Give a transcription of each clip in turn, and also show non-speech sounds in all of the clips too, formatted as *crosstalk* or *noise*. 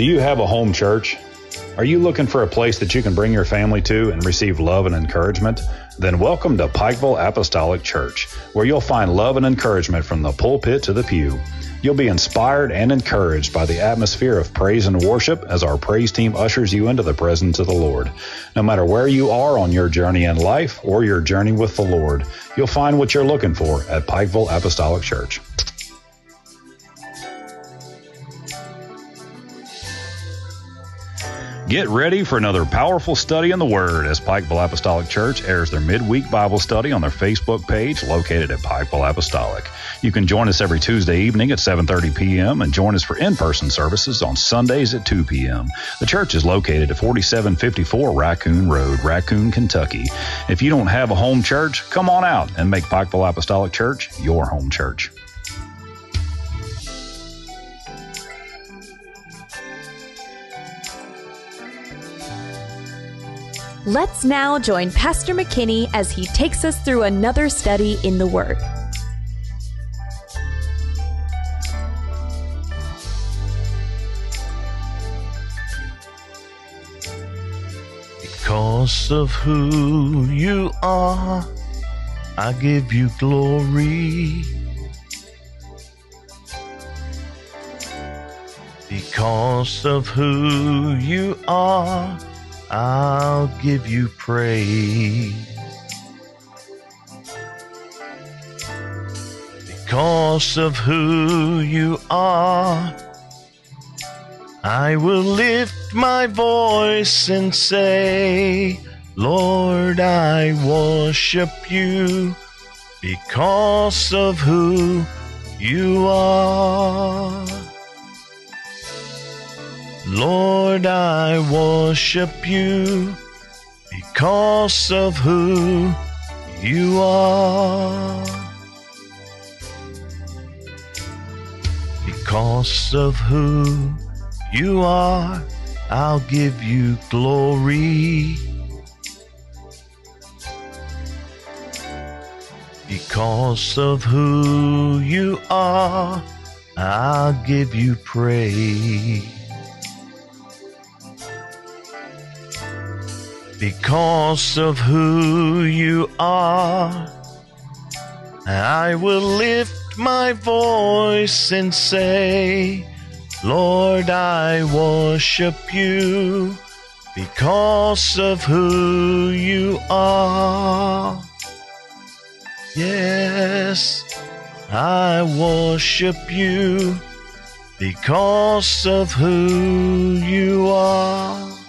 Do you have a home church? Are you looking for a place that you can bring your family to and receive love and encouragement? Then welcome to Pikeville Apostolic Church, where you'll find love and encouragement from the pulpit to the pew. You'll be inspired and encouraged by the atmosphere of praise and worship as our praise team ushers you into the presence of the Lord. No matter where you are on your journey in life or your journey with the Lord, you'll find what you're looking for at Pikeville Apostolic Church. Get ready for another powerful study in the Word as Pikeville Apostolic Church airs their midweek Bible study on their Facebook page located at Pikeville Apostolic. You can join us every Tuesday evening at 7:30 p.m. and join us for in-person services on Sundays at 2 p.m. The church is located at 4754 Raccoon Road, Raccoon, Kentucky. If you don't have a home church, come on out and make Pikeville Apostolic Church your home church. Let's now join Pastor McKinney as he takes us through another study in the Word. Because of who you are, I give you glory. Because of who you are, I'll give you praise. Because of who you are, I will lift my voice and say, Lord, I worship you because of who you are. Lord, I worship you because of who you are. Because of who you are, I'll give you glory. Because of who you are, I'll give you praise. Because of who you are, I will lift my voice and say, Lord, I worship you because of who you are. Yes, I worship you because of who you are.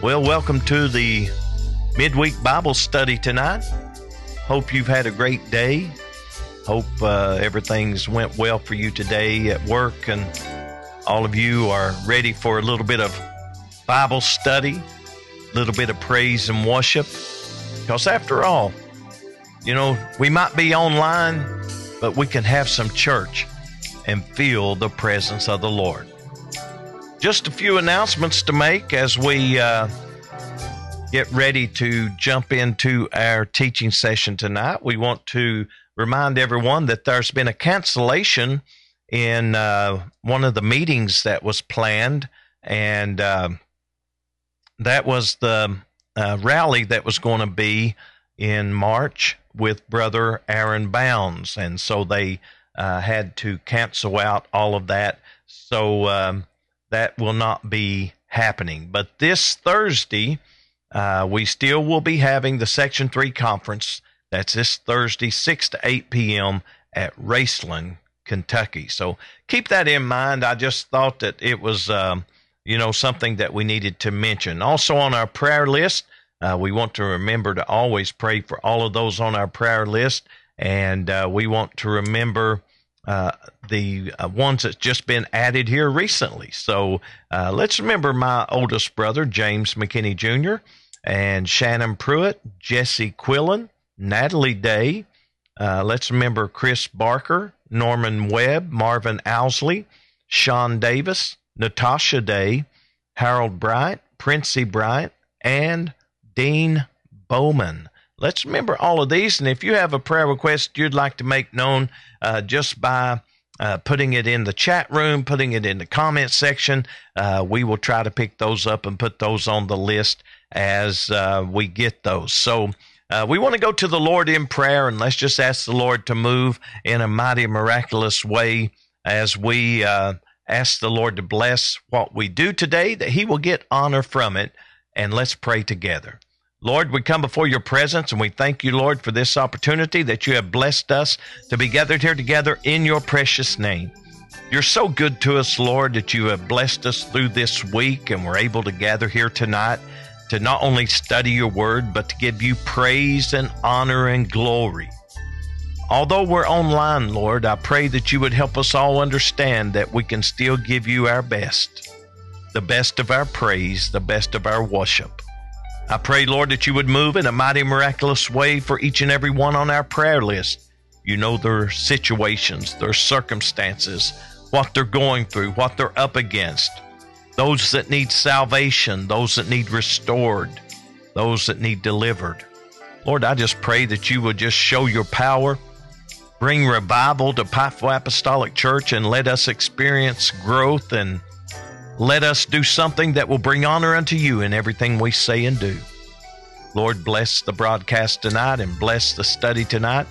Well, welcome to the midweek Bible study tonight. Hope you've had a great day. Hope uh, everything's went well for you today at work, and all of you are ready for a little bit of Bible study, a little bit of praise and worship. Because after all, you know, we might be online, but we can have some church and feel the presence of the Lord. Just a few announcements to make as we uh, get ready to jump into our teaching session tonight. We want to remind everyone that there's been a cancellation in uh, one of the meetings that was planned, and uh, that was the uh, rally that was going to be in March with Brother Aaron Bounds. And so they uh, had to cancel out all of that. So, um, that will not be happening. But this Thursday, uh, we still will be having the Section 3 conference. That's this Thursday, 6 to 8 p.m. at Raceland, Kentucky. So keep that in mind. I just thought that it was, um, you know, something that we needed to mention. Also on our prayer list, uh, we want to remember to always pray for all of those on our prayer list. And uh, we want to remember uh, the uh, ones that's just been added here recently. So uh, let's remember my oldest brother, James McKinney Jr., and Shannon Pruitt, Jesse Quillen, Natalie Day. Uh, let's remember Chris Barker, Norman Webb, Marvin Owsley, Sean Davis, Natasha Day, Harold Bryant, Princey Bryant, and Dean Bowman. Let's remember all of these. And if you have a prayer request you'd like to make known uh, just by uh, putting it in the chat room, putting it in the comment section. Uh, we will try to pick those up and put those on the list as uh, we get those. So uh, we want to go to the Lord in prayer and let's just ask the Lord to move in a mighty, miraculous way as we uh, ask the Lord to bless what we do today, that He will get honor from it. And let's pray together. Lord, we come before your presence and we thank you, Lord, for this opportunity that you have blessed us to be gathered here together in your precious name. You're so good to us, Lord, that you have blessed us through this week and we're able to gather here tonight to not only study your word, but to give you praise and honor and glory. Although we're online, Lord, I pray that you would help us all understand that we can still give you our best, the best of our praise, the best of our worship. I pray, Lord, that you would move in a mighty, miraculous way for each and every one on our prayer list. You know their situations, their circumstances, what they're going through, what they're up against. Those that need salvation, those that need restored, those that need delivered. Lord, I just pray that you would just show your power, bring revival to Pikeville Apostolic Church, and let us experience growth and let us do something that will bring honor unto you in everything we say and do. Lord, bless the broadcast tonight and bless the study tonight,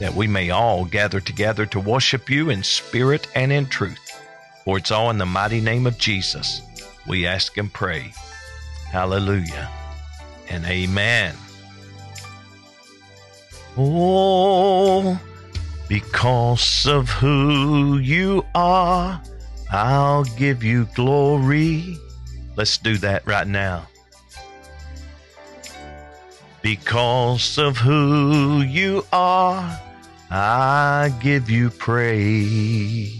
that we may all gather together to worship you in spirit and in truth. For it's all in the mighty name of Jesus we ask and pray. Hallelujah and amen. Oh, because of who you are I'll give you glory. Let's do that right now. Because of who you are, I give you praise.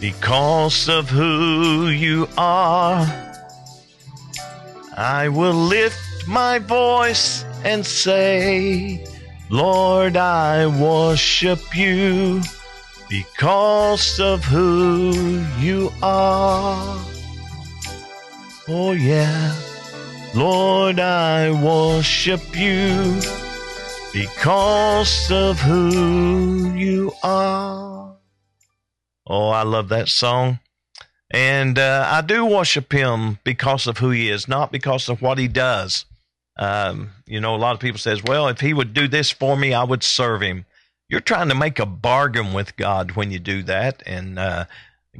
Because of who you are, I will lift my voice and say, Lord, I worship you because of who you are. Oh, yeah. Lord, I worship you because of who you are. Oh, I love that song. And uh, I do worship him because of who he is, not because of what he does. Um, you know, a lot of people says, "Well, if he would do this for me, I would serve him." You're trying to make a bargain with God when you do that, and uh,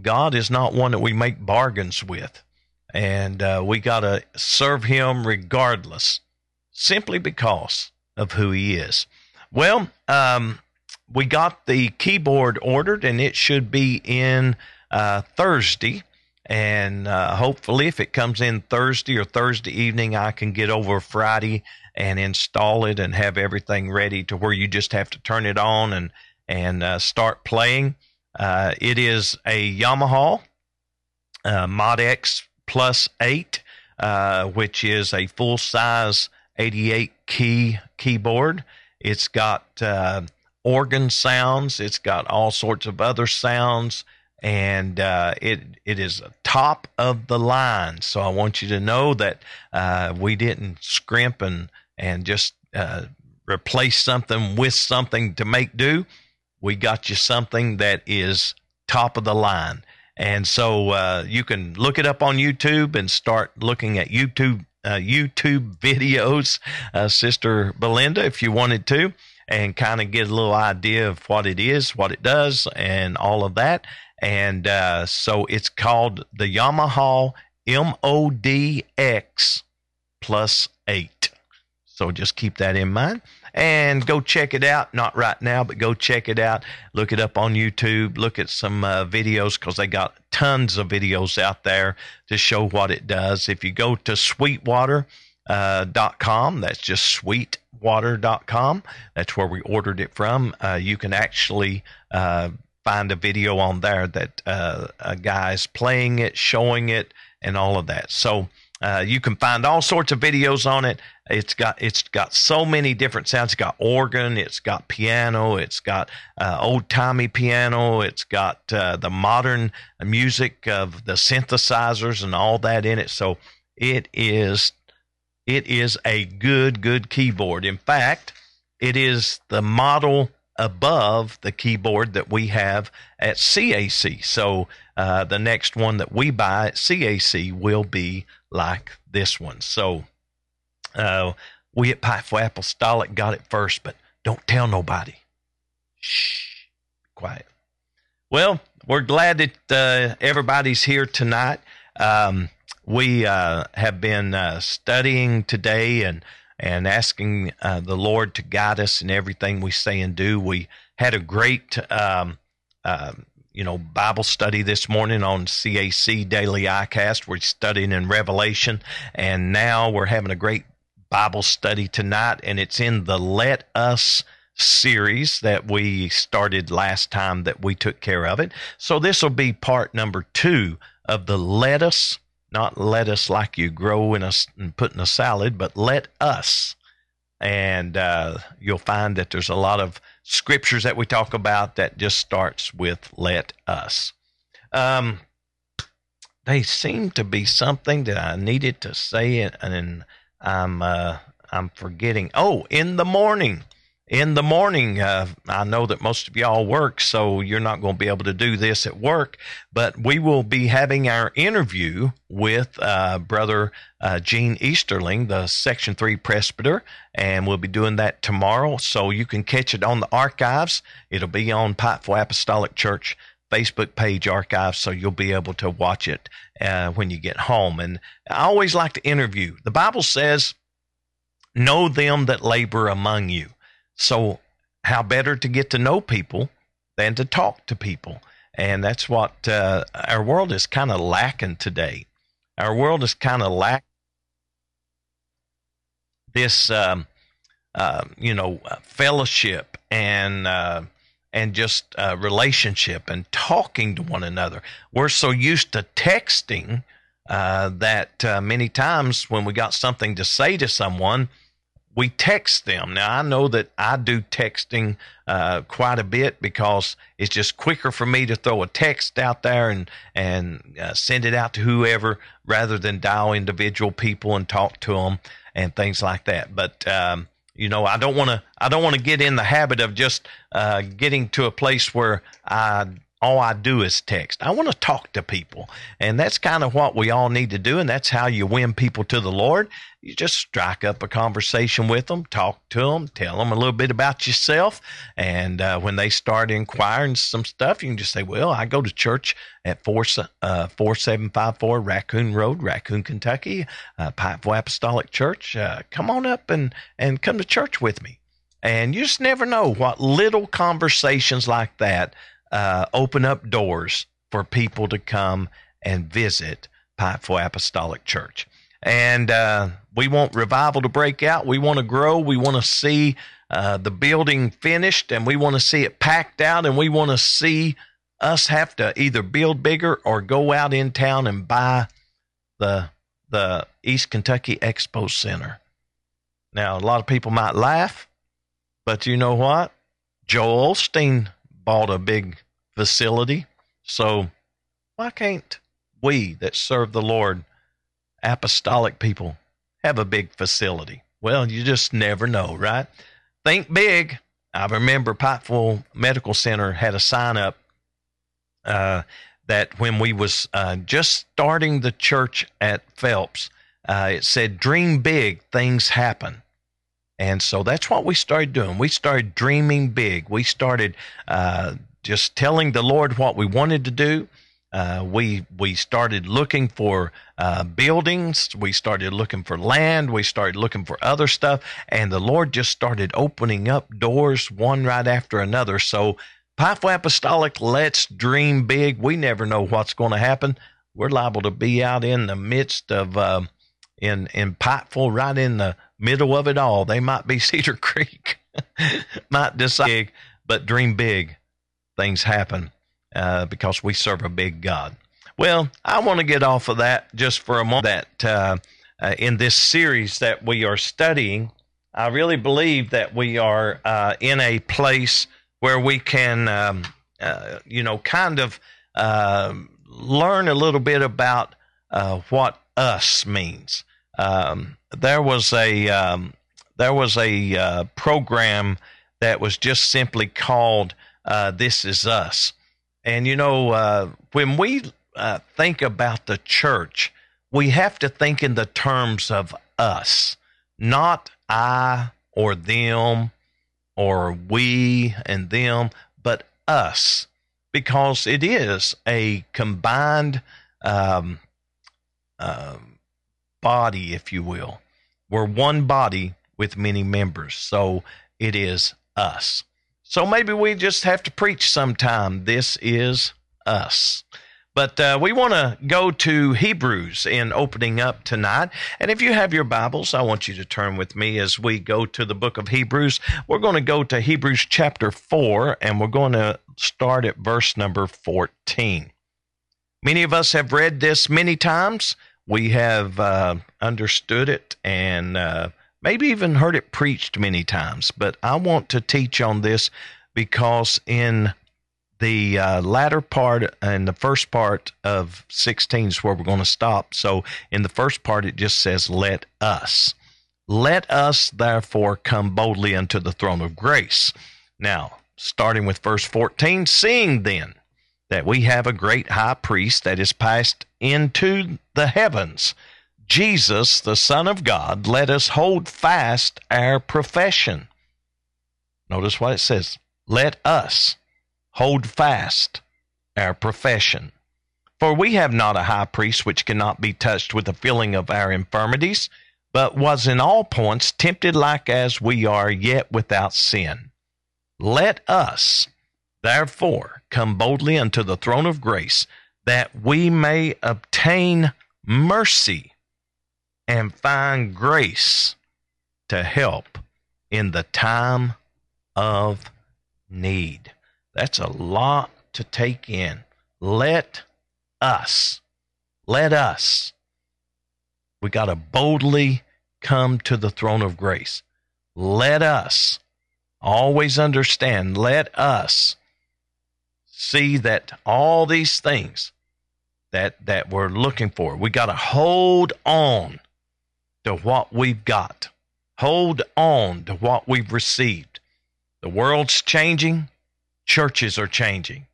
God is not one that we make bargains with, and uh, we got to serve Him regardless, simply because of who He is. Well, um, we got the keyboard ordered, and it should be in uh, Thursday. And uh, hopefully, if it comes in Thursday or Thursday evening, I can get over Friday and install it and have everything ready to where you just have to turn it on and and uh, start playing. Uh, it is a Yamaha uh, MODX Plus 8, uh, which is a full size 88 key keyboard. It's got uh, organ sounds, it's got all sorts of other sounds and uh, it it is top of the line. So I want you to know that uh, we didn't scrimp and and just uh, replace something with something to make do. We got you something that is top of the line, and so uh, you can look it up on YouTube and start looking at YouTube uh, YouTube *laughs* videos, uh, Sister Belinda, if you wanted to. And kind of get a little idea of what it is, what it does, and all of that and uh, so it's called the Yamaha MODX plus eight. So just keep that in mind and go check it out. Not right now, but go check it out. Look it up on YouTube. Look at some uh, videos because they got tons of videos out there to show what it does. If you go to Sweetwater. Uh. That's just sweetwater.com. That's where we ordered it from. Uh, you can actually uh, find a video on there that uh, a guy's playing it, showing it, and all of that. So uh, you can find all sorts of videos on it. It's got it's got so many different sounds. It's got organ, it's got piano, it's got uh, old timey piano, it's got uh, the modern music of the synthesizers and all that in it. So it is it is a good good keyboard. In fact, it is the model above the keyboard that we have at CAC. So uh, the next one that we buy at CAC will be like this one. So uh, we at Pikeville Apostolic got it first, but don't tell nobody. Shh, quiet. Well, we're glad that uh, everybody's here tonight. Um, we uh, have been uh, studying today and and asking uh, the Lord to guide us in everything we say and do. We had a great, um, uh, you know, Bible study this morning on CAC Daily iCast. We're studying in Revelation, and now we're having a great Bible study tonight, and it's in the Let Us series that we started last time that we took care of it. So this will be part number two of the Let Us not let us like you grow in a and put in a salad, but let us. And uh, you'll find that there's a lot of scriptures that we talk about that just starts with let us. Um, they seem to be something that I needed to say, and, and I'm uh, I'm forgetting. Oh, in the morning in the morning. Uh, I know that most of y'all work, so you're not going to be able to do this at work, but we will be having our interview with uh, Brother uh, Gene Easterling, the Section 3 presbyter, and we'll be doing that tomorrow. So you can catch it on the archives. It'll be on Pikeville Apostolic Church Facebook page archives, so you'll be able to watch it uh, when you get home. And I always like to interview. The Bible says, Know them that labor among you. So, how better to get to know people than to talk to people? And that's what uh, our world is kind of lacking today. Our world is kind of lacking this, um, uh, you know, uh, fellowship and uh, and just uh, relationship and talking to one another. We're so used to texting uh, that many times when we got something to say to someone, we text them. Now, I know that I do texting uh, quite a bit because it's just quicker for me to throw a text out there and and uh, send it out to whoever rather than dial individual people and talk to them and things like that. But um, you know, I don't want to. I don't want to get in the habit of just uh, getting to a place where I all I do is text. I want to talk to people. And that's kind of what we all need to do. And that's how you win people to the Lord. You just strike up a conversation with them, talk to them, tell them a little bit about yourself. And uh, when they start inquiring some stuff, you can just say, Well, I go to church at 4, uh, 4754 Raccoon Road, Raccoon, Kentucky, uh, Apostolic Church. Uh, come on up and, and come to church with me. And you just never know what little conversations like that uh, open up doors for people to come and visit Pikeville Apostolic Church. And uh, we want revival to break out. We want to grow. We want to see uh, the building finished and we want to see it packed out and we want to see us have to either build bigger or go out in town and buy the the East Kentucky Expo Center. Now, a lot of people might laugh, but you know what? Joel Osteen bought a big facility. So why can't we that serve the Lord, apostolic people, have a big facility? Well, you just never know, right? Think big. I remember Pikeville Medical Center had a sign up uh, that when we was uh, just starting the church at Phelps, uh, it said, "Dream big, things happen." And so that's what we started doing. We started dreaming big. We started uh, just telling the Lord what we wanted to do. Uh, we we started looking for uh, buildings. We started looking for land. We started looking for other stuff, and the Lord just started opening up doors one right after another. So, Pikeville Apostolic, let's dream big. We never know what's going to happen. We're liable to be out in the midst of uh, in in Pikeville, right in the middle of it all. They might be *laughs* Cedar Creek, might decide, but dream big. Things happen uh, because we serve a big God. Well, I want to get off of that just for a moment. That uh, uh, in this series that we are studying, I really believe that we are uh, in a place where we can, um, uh, you know, kind of um, learn a little bit about uh, what us means. Um, there was a um, there was a program that was just simply called This Is Us. And, you know, uh, when we uh, think about the church, we have to think in the terms of us, not I or them or we and them, but us, because it is a combined um, uh, body, if you will. We're one body with many members. So it is us. So maybe we just have to preach sometime. This is us. But uh, we want to go to Hebrews in opening up tonight. And if you have your Bibles, I want you to turn with me as we go to the book of Hebrews. We're going to go to Hebrews chapter 4, and we're going to start at verse number 14. Many of us have read this many times. We have uh, understood it and uh, maybe even heard it preached many times. But I want to teach on this because in the uh, latter part and the first part of 16 is where we're going to stop. So in the first part, it just says, Let us. Let us therefore come boldly unto the throne of grace. Now, starting with verse 14, seeing then that we have a great high priest that is passed into the heavens, Jesus, the Son of God, let us hold fast our profession. Notice what it says. Let us hold fast our profession. For we have not a high priest which cannot be touched with the feeling of our infirmities, but was in all points tempted like as we are, yet without sin. Let us, therefore, come boldly unto the throne of grace, that we may obtain mercy and find grace to help in the time of need. That's a lot to take in. Let us, let us, we got to boldly come to the throne of grace. Let us always understand, let us see that all these things that, that we're looking for, we got to hold on to what we've got. Hold on to what we've received. The world's changing, churches are changing,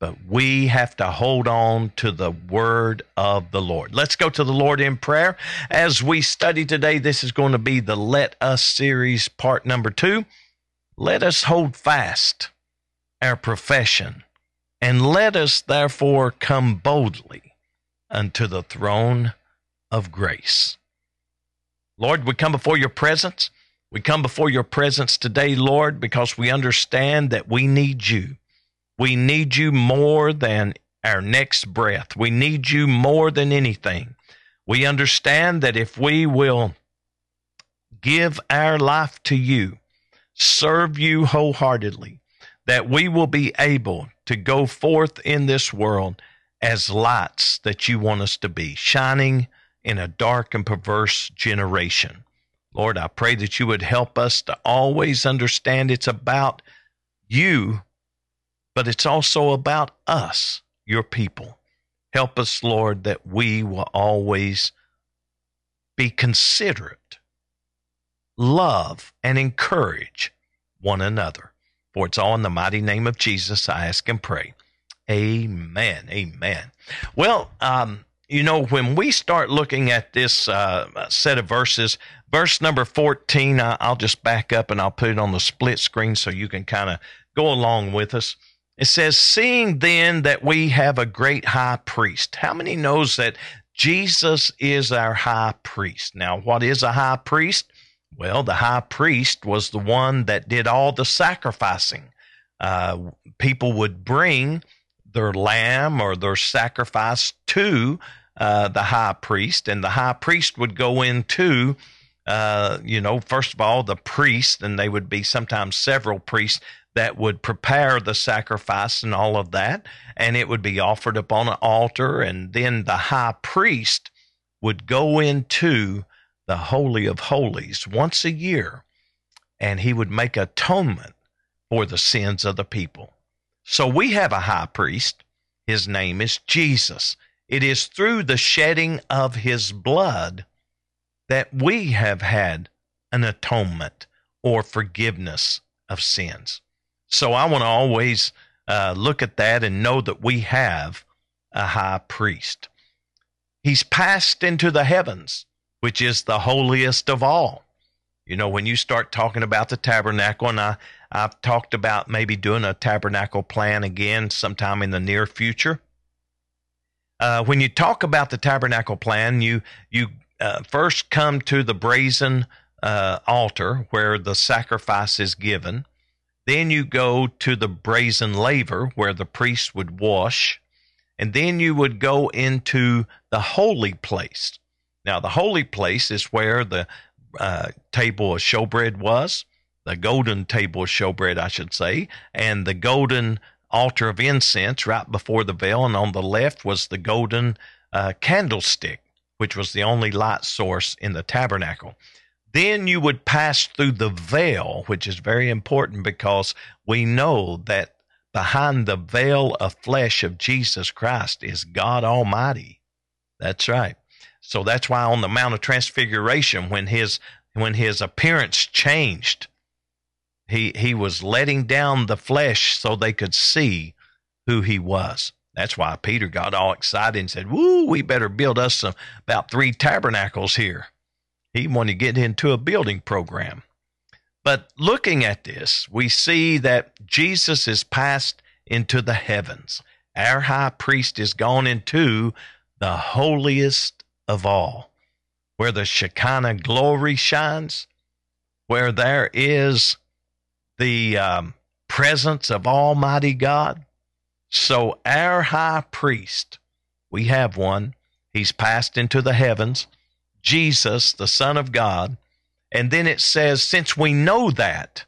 but we have to hold on to the word of the Lord. Let's go to the Lord in prayer. As we study today, this is going to be the Let Us series, part number two. Let us hold fast our profession, and let us therefore come boldly unto the throne of grace. Lord, we come before your presence. We come before your presence today, Lord, because we understand that we need you. We need you more than our next breath. We need you more than anything. We understand that if we will give our life to you, serve you wholeheartedly, that we will be able to go forth in this world as lights that you want us to be, shining in a dark and perverse generation. Lord, I pray that you would help us to always understand it's about you, but it's also about us, your people. Help us, Lord, that we will always be considerate, love, and encourage one another. For it's all in the mighty name of Jesus I ask and pray. Amen. Amen. Well, um, you know, when we start looking at this uh, set of verses, verse number 14, I'll just back up and I'll put it on the split screen so you can kind of go along with us. It says, Seeing then that we have a great high priest. How many knows that Jesus is our high priest? Now, what is a high priest? Well, the high priest was the one that did all the sacrificing. Uh, people would bring their lamb or their sacrifice to uh, the high priest, and the high priest would go into, uh, you know, first of all, the priest, and they would be sometimes several priests that would prepare the sacrifice and all of that, and it would be offered upon an altar, and then the high priest would go into the Holy of Holies once a year, and he would make atonement for the sins of the people. So we have a high priest. His name is Jesus. It is through the shedding of his blood that we have had an atonement or forgiveness of sins. So I want to always uh, look at that and know that we have a high priest. He's passed into the heavens, which is the holiest of all. You know, when you start talking about the tabernacle, and I, I've talked about maybe doing a tabernacle plan again sometime in the near future. Uh, when you talk about the tabernacle plan, you you uh, first come to the brazen uh, altar where the sacrifice is given. Then you go to the brazen laver where the priest would wash. And then you would go into the holy place. Now, the holy place is where the uh, table of showbread was, the golden table of showbread, I should say, and the golden altar of incense right before the veil. And on the left was the golden uh, candlestick, which was the only light source in the tabernacle. Then you would pass through the veil, which is very important because we know that behind the veil of flesh of Jesus Christ is God Almighty. That's right. So that's why on the Mount of Transfiguration, when his when his appearance changed, he he was letting down the flesh so they could see who he was. That's why Peter got all excited and said, "Woo, we better build us some, about three tabernacles here." He wanted to get into a building program. But looking at this, we see that Jesus is passed into the heavens. Our high priest is gone into the holiest of all, where the Shekinah glory shines, where there is the um, presence of Almighty God. So, our high priest, we have one, he's passed into the heavens. Jesus, the Son of God. And then it says, since we know that,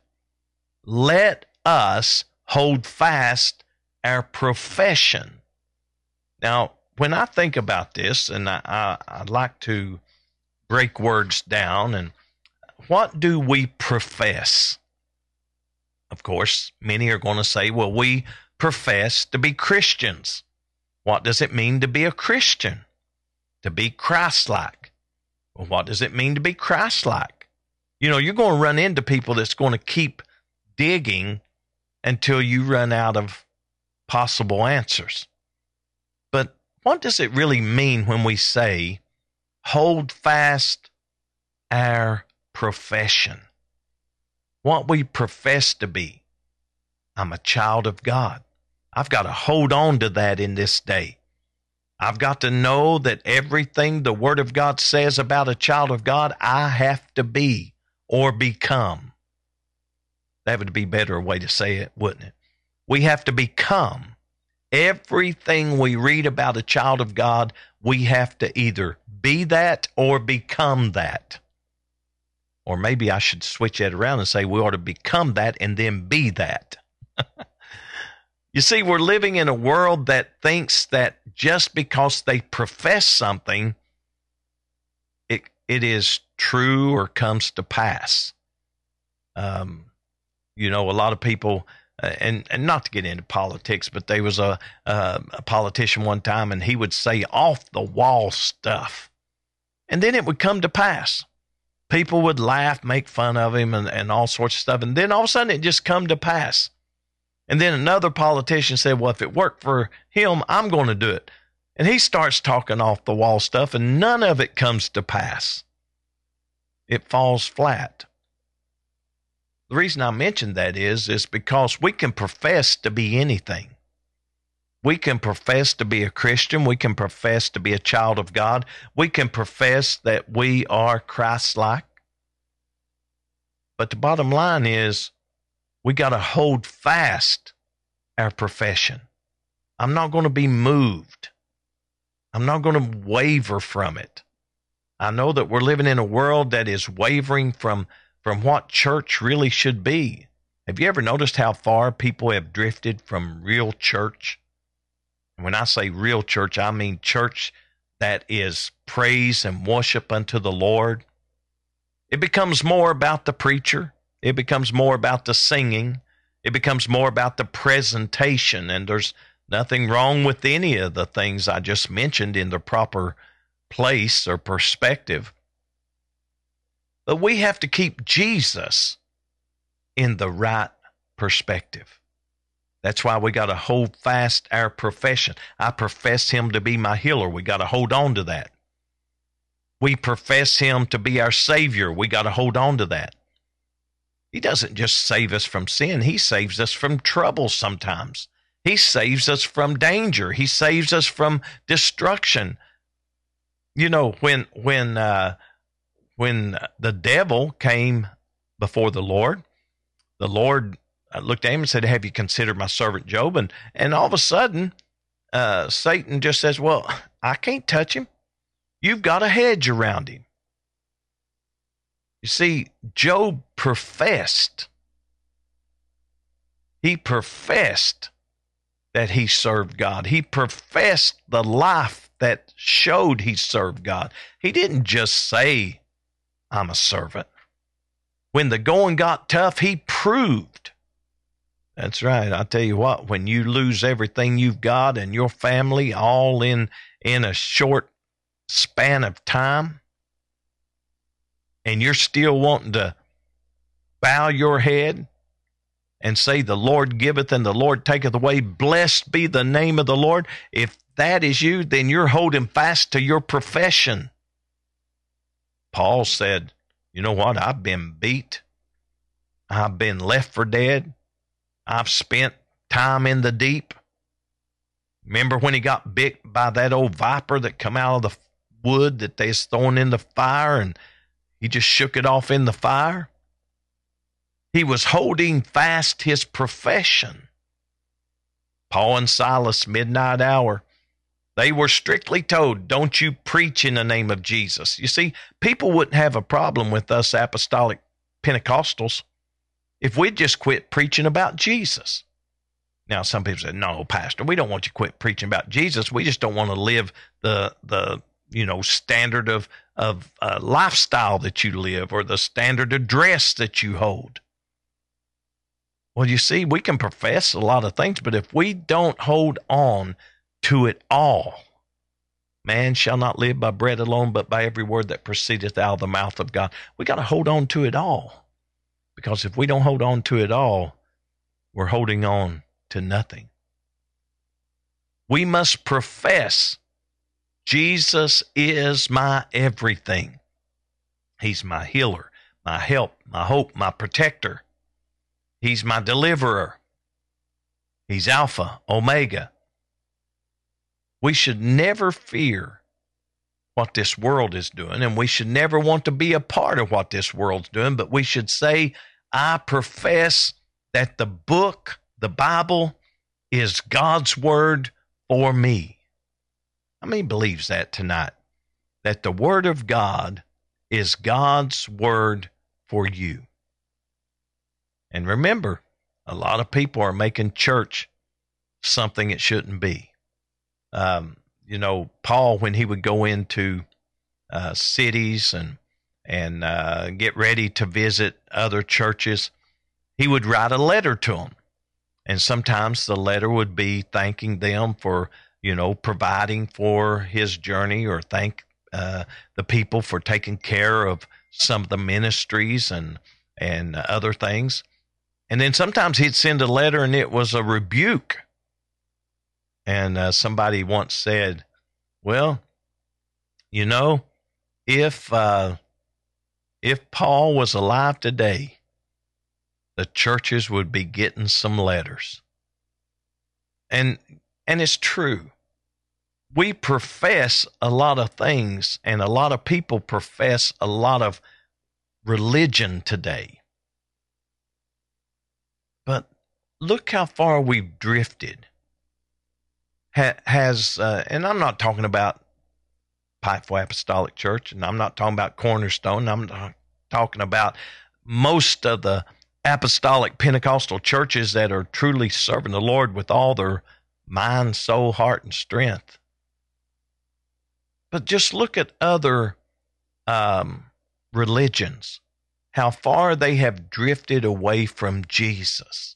let us hold fast our profession. Now, when I think about this, and I, I, I like to break words down, and what do we profess? Of course, many are going to say, well, we profess to be Christians. What does it mean to be a Christian? To be Christ like. Well, what does it mean to be Christ like? You know, you're going to run into people that's going to keep digging until you run out of possible answers. What does it really mean when we say, hold fast our profession? What we profess to be. I'm a child of God. I've got to hold on to that in this day. I've got to know that everything the Word of God says about a child of God, I have to be or become. That would be a better way to say it, wouldn't it? We have to become. Everything we read about a child of God, we have to either be that or become that. Or maybe I should switch that around and say we ought to become that and then be that. *laughs* You see, we're living in a world that thinks that just because they profess something, it it is true or comes to pass. Um, you know, a lot of people, and and not to get into politics, but there was a uh, a politician one time, and he would say off the wall stuff, and then it would come to pass. People would laugh, make fun of him, and, and all sorts of stuff, and then all of a sudden it just come to pass and then another politician said, Well, if it worked for him, I'm going to do it. And he starts talking off the wall stuff, and none of it comes to pass. It falls flat. The reason I mention that is, is because we can profess to be anything. We can profess to be a Christian. We can profess to be a child of God. We can profess that we are Christ like. But the bottom line is, we got to hold fast our profession. I'm not going to be moved. I'm not going to waver from it. I know that we're living in a world that is wavering from from what church really should be. Have you ever noticed how far people have drifted from real church? When I say real church, I mean church that is praise and worship unto the Lord. It becomes more about the preacher. It becomes more about the singing. It becomes more about the presentation. And there's nothing wrong with any of the things I just mentioned in the proper place or perspective. But we have to keep Jesus in the right perspective. That's why we got to hold fast our profession. I profess him to be my healer. We got to hold on to that. We profess him to be our savior. We got to hold on to that. He doesn't just save us from sin, he saves us from trouble sometimes. He saves us from danger. He saves us from destruction. You know, when when uh, when the devil came before the Lord, the Lord uh, looked at him and said, "Have you considered my servant Job?" And and all of a sudden, uh, Satan just says, "Well, I can't touch him. You've got a hedge around him." You see, Job professed. He professed that he served God. He professed the life that showed he served God. He didn't just say, I'm a servant. When the going got tough, he proved. That's right. I tell you what, when you lose everything you've got and your family all in in a short span of time, and you're still wanting to bow your head and say, The Lord giveth and the Lord taketh away, blessed be the name of the Lord. If that is you, then you're holding fast to your profession. Paul said, You know what? I've been beat. I've been left for dead. I've spent time in the deep. Remember when he got bit by that old viper that come out of the wood that they's thrown in the fire and he just shook it off in the fire? He was holding fast his profession. Paul and Silas, midnight hour, they were strictly told, don't you preach in the name of Jesus. You see, people wouldn't have a problem with us apostolic Pentecostals if we'd just quit preaching about Jesus. Now, some people say, no, Pastor, we don't want you to quit preaching about Jesus. We just don't want to live the, the you know, standard of, of uh, lifestyle that you live or the standard of dress that you hold. Well, you see, we can profess a lot of things, but if we don't hold on to it all, man shall not live by bread alone, but by every word that proceedeth out of the mouth of God. We got to hold on to it all. Because if we don't hold on to it all, we're holding on to nothing. We must profess Jesus is my everything. He's my healer, my help, my hope, my protector. He's my deliverer. He's Alpha, Omega. We should never fear what this world is doing, and we should never want to be a part of what this world's doing, but we should say, I profess that the book, the Bible, is God's word for me. How many believes that tonight? That the word of God is God's word for you. And remember, a lot of people are making church something it shouldn't be. Um, you know, Paul, when he would go into uh, cities and and uh, get ready to visit other churches, he would write a letter to them, and sometimes the letter would be thanking them for you know providing for his journey or thank uh, the people for taking care of some of the ministries and and other things. And then sometimes he'd send a letter and it was a rebuke. And uh, somebody once said, well, you know, if uh, if Paul was alive today, the churches would be getting some letters. And and it's true. We profess a lot of things and a lot of people profess a lot of religion today. But look how far we've drifted. Ha- has uh, and I'm not talking about Pikeville Apostolic Church, and I'm not talking about Cornerstone. I'm not talking about most of the apostolic Pentecostal churches that are truly serving the Lord with all their mind, soul, heart, and strength. But just look at other um, religions how far they have drifted away from Jesus.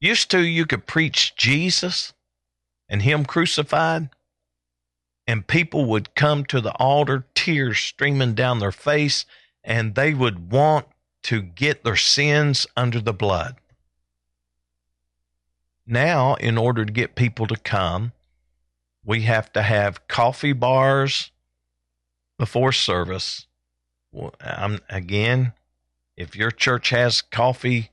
Used to, you could preach Jesus and Him crucified, and people would come to the altar, tears streaming down their face, and they would want to get their sins under the blood. Now, in order to get people to come, we have to have coffee bars before service. Well, I'm, again, if your church has coffee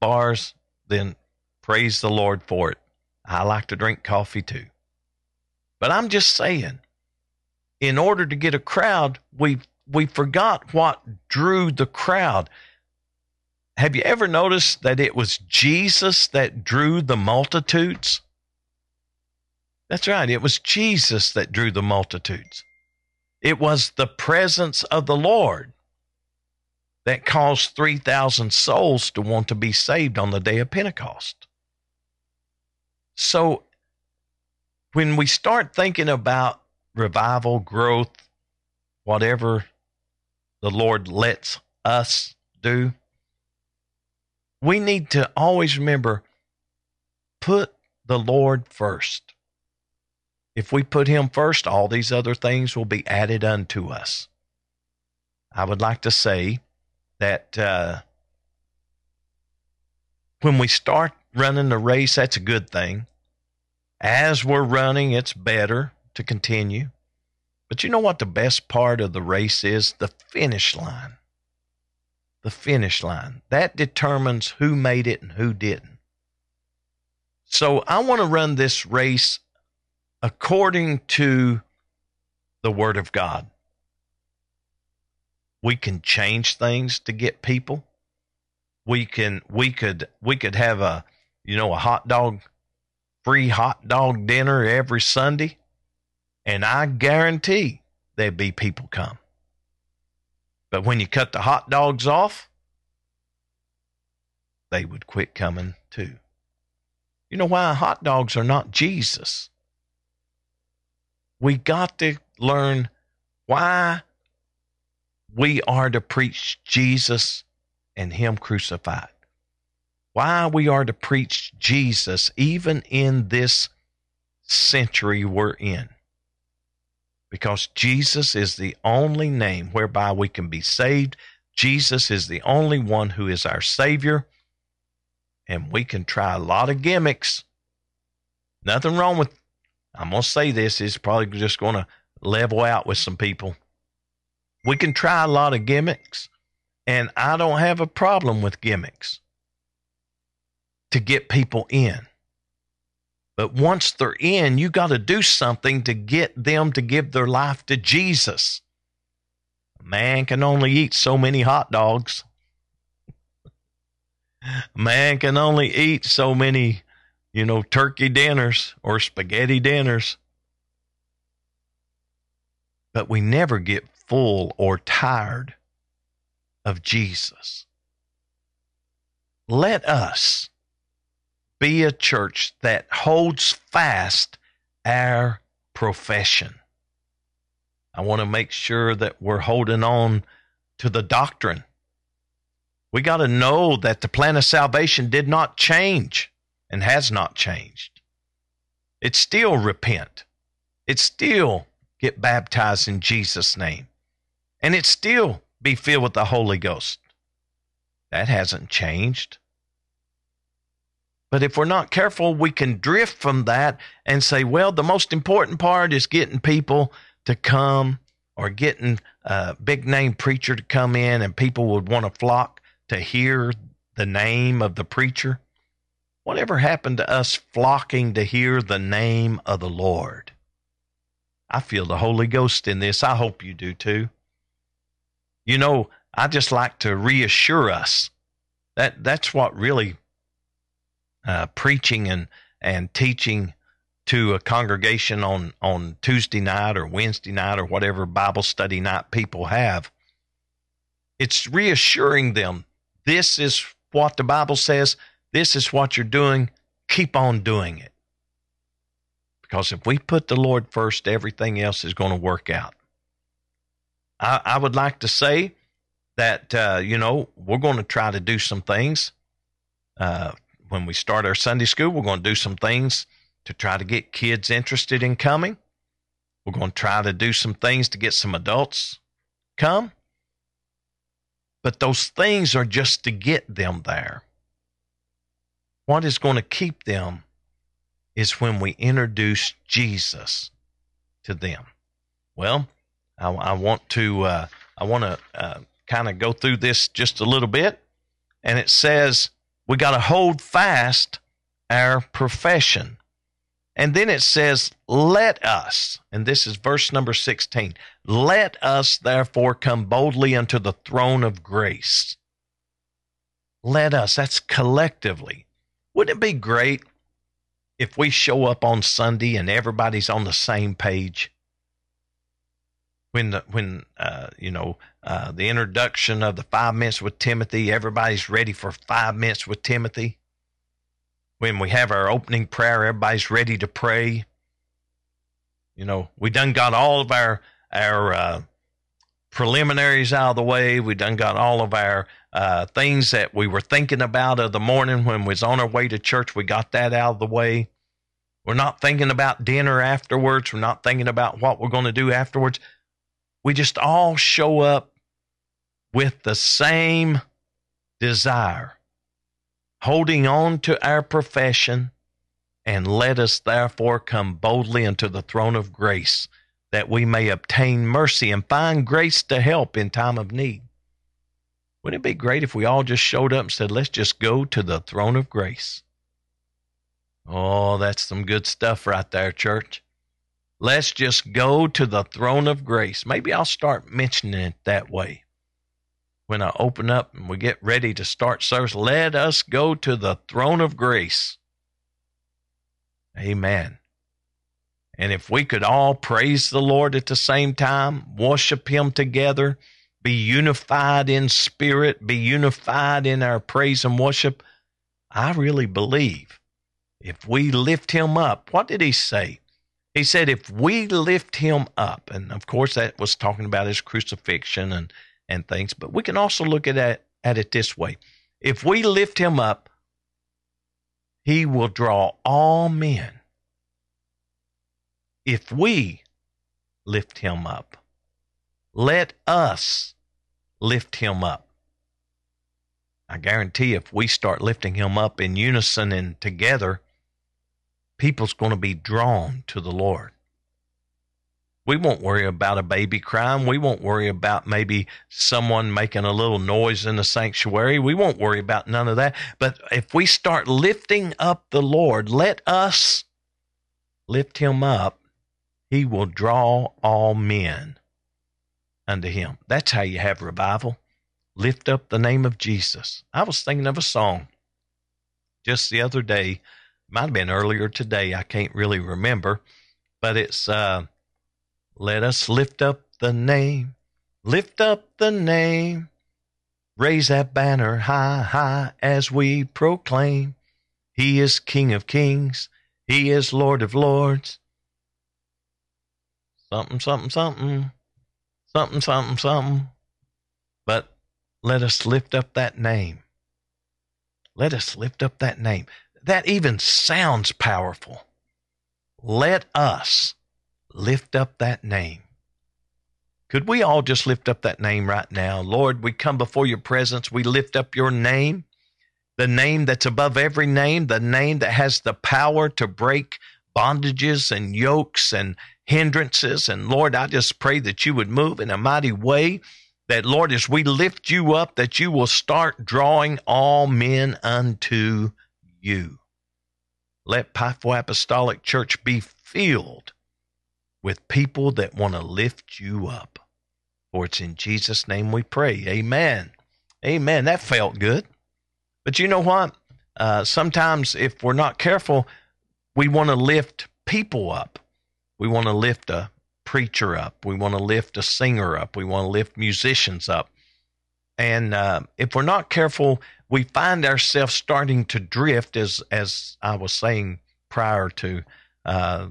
bars, then praise the Lord for it. I like to drink coffee too. But I'm just saying, in order to get a crowd, we we forgot what drew the crowd. Have you ever noticed that it was Jesus that drew the multitudes? That's right, it was Jesus that drew the multitudes. It was the presence of the Lord that caused 3,000 souls to want to be saved on the day of Pentecost. So when we start thinking about revival, growth, whatever the Lord lets us do, we need to always remember put the Lord first. If we put Him first, all these other things will be added unto us. I would like to say that uh, when we start running the race, that's a good thing. As we're running, it's better to continue. But you know what the best part of the race is? The finish line. The finish line. That determines who made it and who didn't. So I want to run this race according to the Word of God. We can change things to get people. We can we could we could have a you know a hot dog free hot dog dinner every Sunday, and I guarantee there'd be people come. But when you cut the hot dogs off, they would quit coming too. You know why hot dogs are not Jesus? We got to learn why we are to preach Jesus and Him crucified why we are to preach Jesus even in this century we're in. Because Jesus is the only name whereby we can be saved. Jesus is the only one who is our Savior. And we can try a lot of gimmicks. Nothing wrong with, I'm going to say this, it's probably just going to level out with some people. We can try a lot of gimmicks, and I don't have a problem with gimmicks to get people in. But once they're in, you got to do something to get them to give their life to Jesus. A man can only eat so many hot dogs. A man can only eat so many, you know, turkey dinners or spaghetti dinners. But we never get full or tired of Jesus. Let us be a church that holds fast our profession. I want to make sure that we're holding on to the doctrine. We got to know that the plan of salvation did not change and has not changed. It's still repent. It's still get baptized in Jesus' name. And it's still be filled with the Holy Ghost. That hasn't changed. But if we're not careful, we can drift from that and say, well, the most important part is getting people to come or getting a big name preacher to come in and people would want to flock to hear the name of the preacher. Whatever happened to us flocking to hear the name of the Lord? I feel the Holy Ghost in this. I hope you do too. You know, I just like to reassure us that that's what really uh, preaching and and teaching to a congregation on on Tuesday night or Wednesday night or whatever Bible study night people have. It's reassuring them this is what the Bible says, this is what you're doing, keep on doing it. Because if we put the Lord first, everything else is going to work out. I, I would like to say that, uh, you know, we're going to try to do some things uh, when we start our Sunday school, we're going to do some things to try to get kids interested in coming. We're going to try to do some things to get some adults come. But those things are just to get them there. What is going to keep them is when we introduce Jesus to them. Well, I, I want to uh, I want to uh, kind of go through this just a little bit, and it says we got to hold fast our profession. And then it says, Let us, and this is verse number 16, let us therefore come boldly unto the throne of grace. Let us, that's collectively. Wouldn't it be great if we show up on Sunday and everybody's on the same page? When the, when uh, you know uh, the introduction of the five minutes with Timothy, everybody's ready for five minutes with Timothy. When we have our opening prayer, everybody's ready to pray. You know, we done got all of our our uh, preliminaries out of the way. We done got all of our uh, things that we were thinking about of the morning when we was on our way to church. We got that out of the way. We're not thinking about dinner afterwards. We're not thinking about what we're going to do afterwards. We just all show up with the same desire, holding on to our profession, and let us therefore come boldly unto the throne of grace that we may obtain mercy and find grace to help in time of need. Wouldn't it be great if we all just showed up and said, let's just go to the throne of grace? Oh, that's some good stuff right there, church. Let's just go to the throne of grace. Maybe I'll start mentioning it that way. When I open up and we get ready to start service, let us go to the throne of grace. Amen. And if we could all praise the Lord at the same time, worship Him together, be unified in spirit, be unified in our praise and worship. I really believe if we lift him up, what did he say? He said, if we lift him up, and of course that was talking about his crucifixion and, and things, but we can also look at it, at it this way. If we lift him up, he will draw all men. If we lift him up, let us lift him up. I guarantee if we start lifting him up in unison and together, people's going to be drawn to the Lord. We won't worry about a baby crying. We won't worry about maybe someone making a little noise in the sanctuary. We won't worry about none of that. But if we start lifting up the Lord, let us lift him up. He will draw all men unto him. That's how you have revival. Lift up the name of Jesus. I was thinking of a song just the other day. Might have been earlier today. I can't really remember, but it's uh, let us lift up the name, lift up the name, raise that banner high, high as we proclaim. He is King of Kings, He is Lord of Lords. Something, something, something something, something, something. But let us lift up that name. Let us lift up that name. That even sounds powerful. Let us lift up that name. Could we all just lift up that name right now? Lord, we come before your presence. We lift up your name, the name that's above every name, the name that has the power to break bondages and yokes and hindrances. And Lord, I just pray that you would move in a mighty way. That, Lord, as we lift you up, that you will start drawing all men unto you. Let Pikeville Apostolic Church be filled with people that want to lift you up. For it's in Jesus' name we pray. Amen. Amen. That felt good. But you know what? Uh, sometimes if we're not careful, we want to lift people up. We want to lift a preacher up. We want to lift a singer up. We want to lift musicians up. And uh, if we're not careful, we find ourselves starting to drift, as as I was saying prior to uh,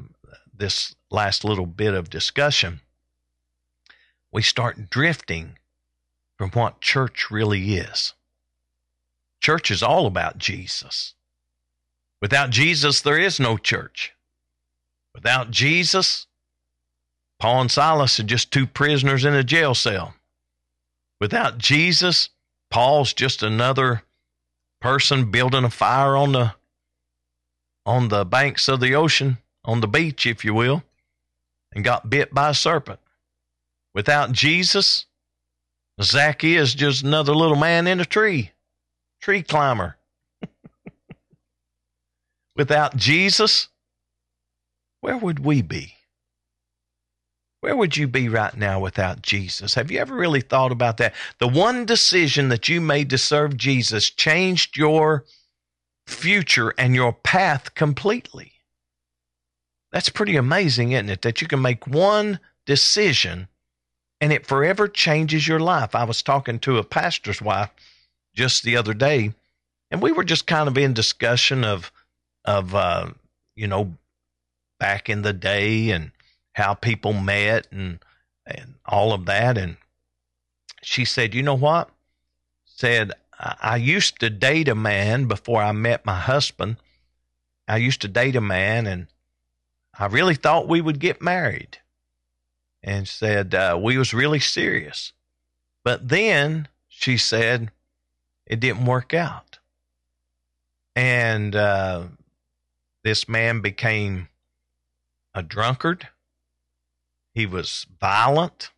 this last little bit of discussion. We start drifting from what church really is. Church is all about Jesus. Without Jesus, there is no church. Without Jesus, Paul and Silas are just two prisoners in a jail cell. Without Jesus, Paul's just another person building a fire on the on the banks of the ocean, on the beach, if you will, and got bit by a serpent. Without Jesus, Zacchaeus is just another little man in a tree, tree climber. *laughs* Without Jesus, where would we be? Where would you be right now without Jesus? Have you ever really thought about that? The one decision that you made to serve Jesus changed your future and your path completely. That's pretty amazing, isn't it? That you can make one decision and it forever changes your life. I was talking to a pastor's wife just the other day, and we were just kind of in discussion of of uh, you know back in the day and how people met and and all of that. And she said, "You know what?" Said I used to date a man before I met my husband. I used to date a man, and I really thought we would get married and said uh, we was really serious. But then she said it didn't work out, and uh, this man became a drunkard. He was violent,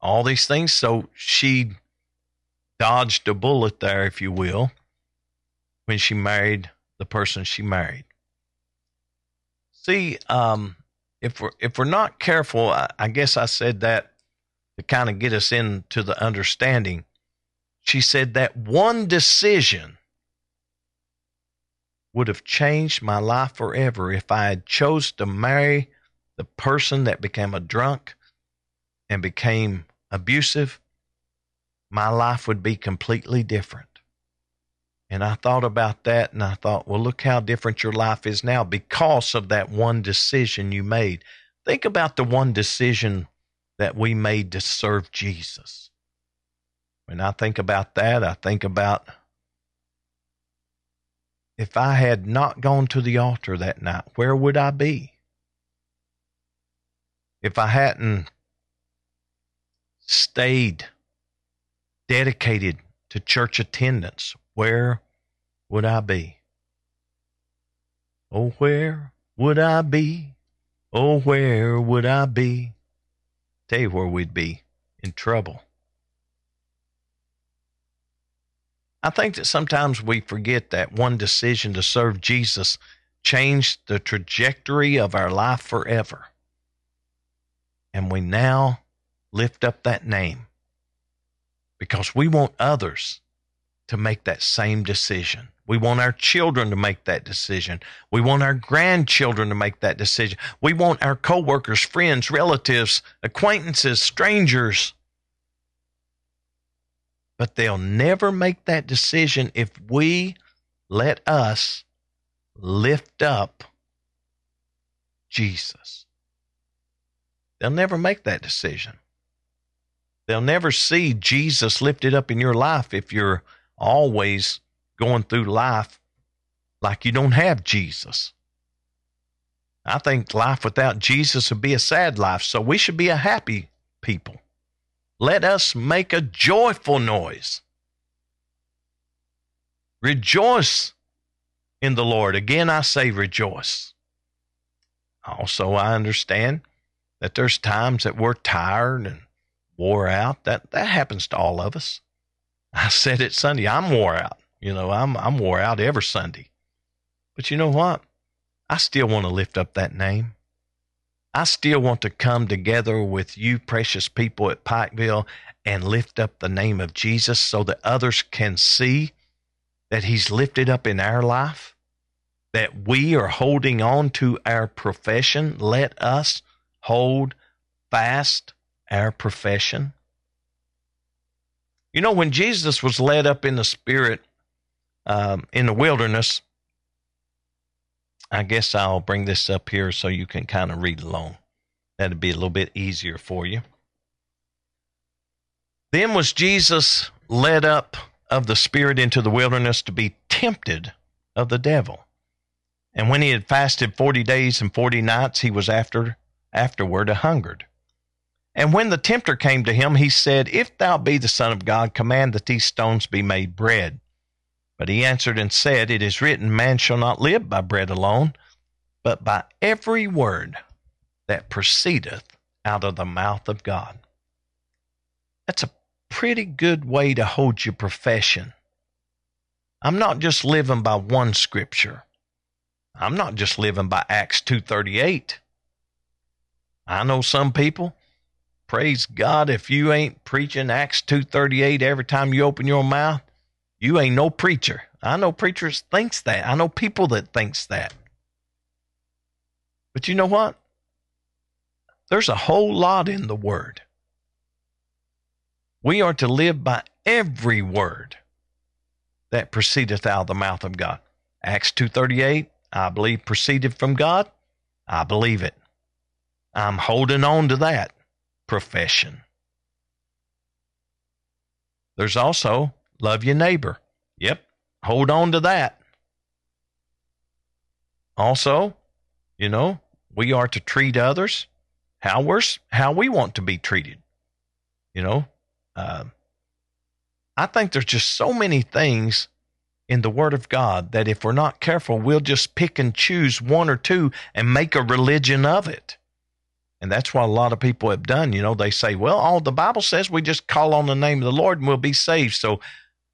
all these things. So she dodged a bullet there, if you will, when she married the person she married. See, um, if we're if we're not careful, I, I guess I said that to kind of get us into the understanding. She said that one decision would have changed my life forever if I had chose to marry the person that became a drunk and became abusive. My life would be completely different. And I thought about that and I thought, well, look how different your life is now because of that one decision you made. Think about the one decision that we made to serve Jesus. When I think about that, I think about if I had not gone to the altar that night, where would I be? If I hadn't stayed dedicated to church attendance, where would I be? Oh, where would I be? Oh, where would I be? Tell you where we'd be in trouble. I think that sometimes we forget that one decision to serve Jesus changed the trajectory of our life forever. And we now lift up that name because we want others to make that same decision. We want our children to make that decision. We want our grandchildren to make that decision. We want our coworkers, friends, relatives, acquaintances, strangers. But they'll never make that decision if we let us lift up Jesus. They'll never make that decision. They'll never see Jesus lifted up in your life if you're always going through life like you don't have Jesus. I think life without Jesus would be a sad life, so we should be a happy people. Let us make a joyful noise. Rejoice in the Lord. Again, I say rejoice. Also, I understand that there's times that we're tired and wore out. That that happens to all of us. I said it Sunday. I'm wore out. You know, I'm I'm wore out every Sunday. But you know what? I still want to lift up that name. I still want to come together with you, precious people at Pikeville, and lift up the name of Jesus so that others can see that He's lifted up in our life, that we are holding on to our profession. Let us hold fast our profession. You know, when Jesus was led up in the Spirit um, in the wilderness, I guess I'll bring this up here so you can kind of read along. That'd be a little bit easier for you. Then was Jesus led up of the Spirit into the wilderness to be tempted of the devil. And when he had fasted forty days and forty nights, he was after afterward a hungered. And when the tempter came to him, he said, If thou be the Son of God, command that these stones be made bread. But he answered and said, It is written, Man shall not live by bread alone, but by every word that proceedeth out of the mouth of God. That's a pretty good way to hold your profession. I'm not just living by one scripture. I'm not just living by Acts 238. I know some people, praise God, if you ain't preaching Acts 238 every time you open your mouth, you ain't no preacher. I know preachers thinks that. I know people that thinks that. But you know what? There's a whole lot in the word. We are to live by every word that proceedeth out of the mouth of God. Acts 2:38, I believe proceeded from God. I believe it. I'm holding on to that profession. There's also love your neighbor. Yep, hold on to that. Also, you know, we are to treat others how we're how we want to be treated. You know, uh, I think there's just so many things in the Word of God that if we're not careful, we'll just pick and choose one or two and make a religion of it. And that's what a lot of people have done. You know, they say, well, all the Bible says we just call on the name of the Lord and we'll be saved. So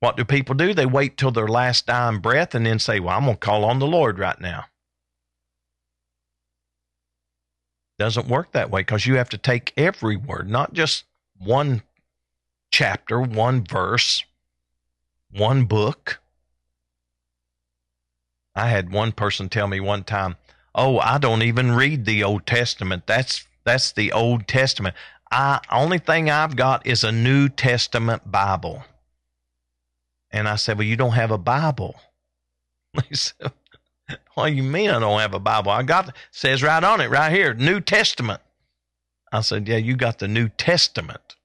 what do people do? They wait till their last dying breath and then say, well, I'm going to call on the Lord right now. Doesn't work that way because you have to take every word, not just one chapter, one verse, one book. I had one person tell me one time, "Oh, I don't even read the Old Testament. That's that's the Old Testament. I only thing I've got is a New Testament Bible." And I said, "Well, you don't have a Bible." *laughs* He said, "What do you mean I don't have a Bible? I got says right on it right here, New Testament." I said, "Yeah, you got the New Testament."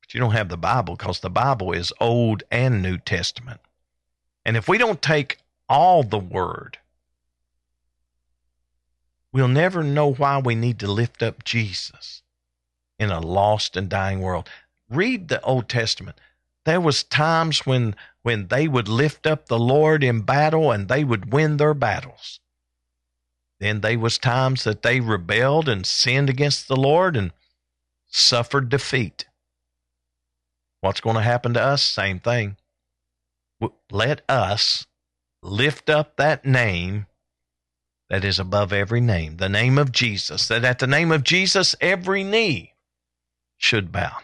But you don't have the Bible because the Bible is Old and New Testament. And if we don't take all the Word, we'll never know why we need to lift up Jesus in a lost and dying world. Read the Old Testament. There was times when when they would lift up the Lord in battle and they would win their battles. Then there was times that they rebelled and sinned against the Lord and suffered defeat. What's going to happen to us? Same thing. Let us lift up that name that is above every name, the name of Jesus, that at the name of Jesus, every knee should bow,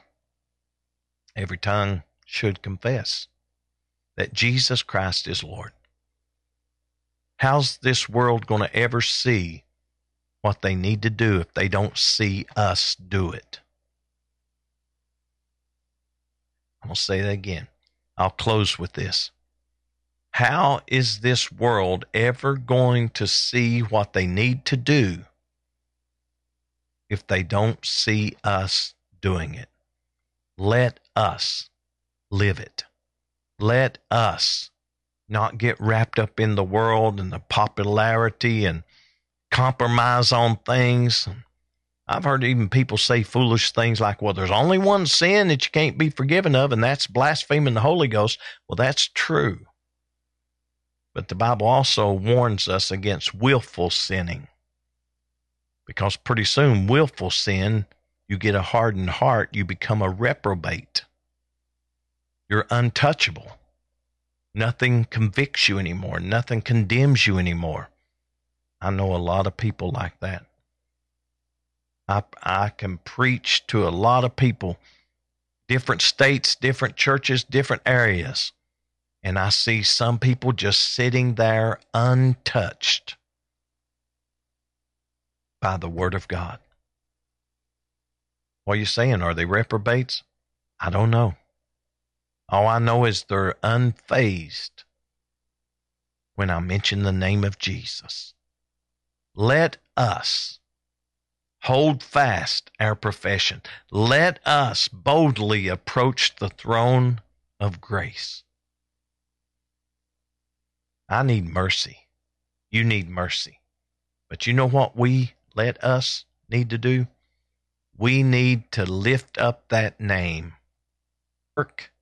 every tongue should confess that Jesus Christ is Lord. How's this world going to ever see what they need to do if they don't see us do it? I'm going to say that again. I'll close with this. How is this world ever going to see what they need to do if they don't see us doing it? Let us live it. Let us not get wrapped up in the world and the popularity and compromise on things. I've heard even people say foolish things like, well, there's only one sin that you can't be forgiven of, and that's blaspheming the Holy Ghost. Well, that's true. But the Bible also warns us against willful sinning. Because pretty soon, willful sin, you get a hardened heart, you become a reprobate. You're untouchable. Nothing convicts you anymore, nothing condemns you anymore. I know a lot of people like that. I, I can preach to a lot of people, different states, different churches, different areas. And I see some people just sitting there untouched by the Word of God. What are you saying? Are they reprobates? I don't know. All I know is they're unfazed when I mention the name of Jesus. Let us hold fast our profession. Let us boldly approach the throne of grace. I need mercy. You need mercy. But you know what we let us need to do? we need to lift up that name. Work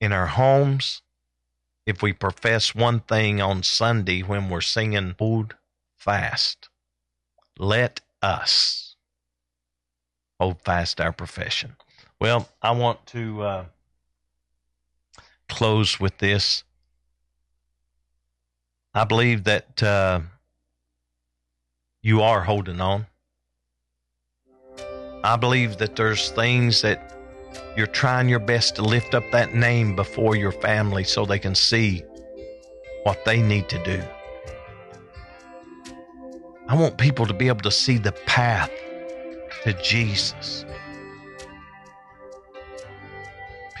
in our homes. If we profess one thing on Sunday when we're singing Hold Fast, let us hold fast our profession. Well, I want to uh, close with this. I believe that uh, you are holding on. I believe that there's things that you're trying your best to lift up that name before your family so they can see what they need to do. I want people to be able to see the path to Jesus.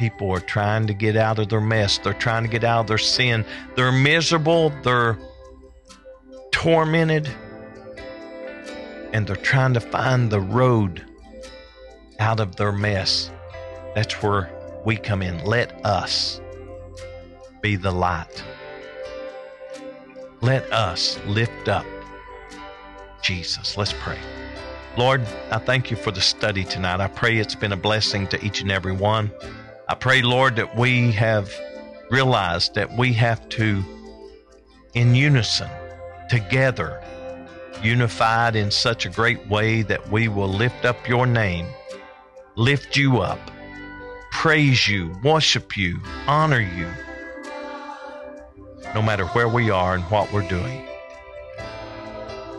People are trying to get out of their mess. They're trying to get out of their sin. They're miserable. They're tormented. And they're trying to find the road out of their mess. That's where we come in. Let us be the light. Let us lift up Jesus. Let's pray. Lord, I thank you for the study tonight. I pray it's been a blessing to each and every one. I pray, Lord, that we have realized that we have to, in unison, together, unified in such a great way that we will lift up your name, lift you up, praise you, worship you, honor you, no matter where we are and what we're doing.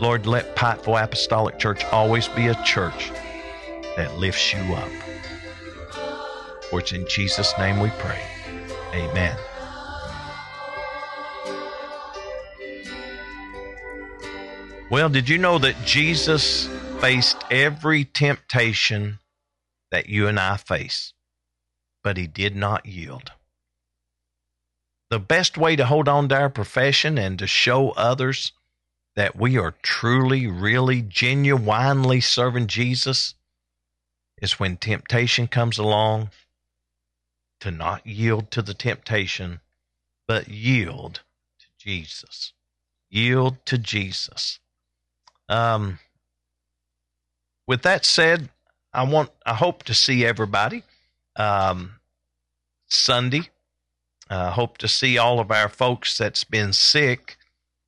Lord, let Pikeville Apostolic Church always be a church that lifts you up. For it's in Jesus' name we pray. Amen. Well, did you know that Jesus faced every temptation that you and I face, but he did not yield? The best way to hold on to our profession and to show others that we are truly, really, genuinely serving Jesus is when temptation comes along to not yield to the temptation, but yield to Jesus. Yield to Jesus. Um, with that said, I want, I hope to see everybody um, Sunday. I uh, hope to see all of our folks that's been sick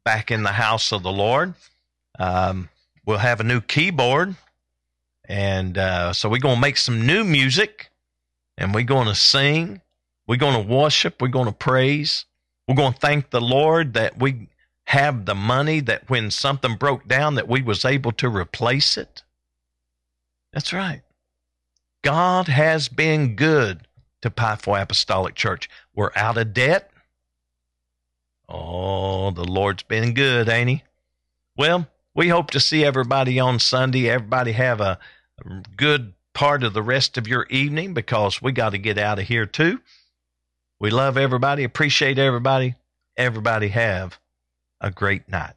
back in the house of the Lord. Um, we'll have a new keyboard. And uh, so we're to make some new music and we're going to sing. We're going to worship. We're going to praise. We're going to thank the Lord that we have the money that when something broke down that we was able to replace it. That's right. God has been good to Pikeville Apostolic Church. We're out of debt. Oh, the Lord's been good, ain't he? Well, we hope to see everybody on Sunday. Everybody have a good part of the rest of your evening because we got to get out of here too. We love everybody, appreciate everybody. Everybody have a great night.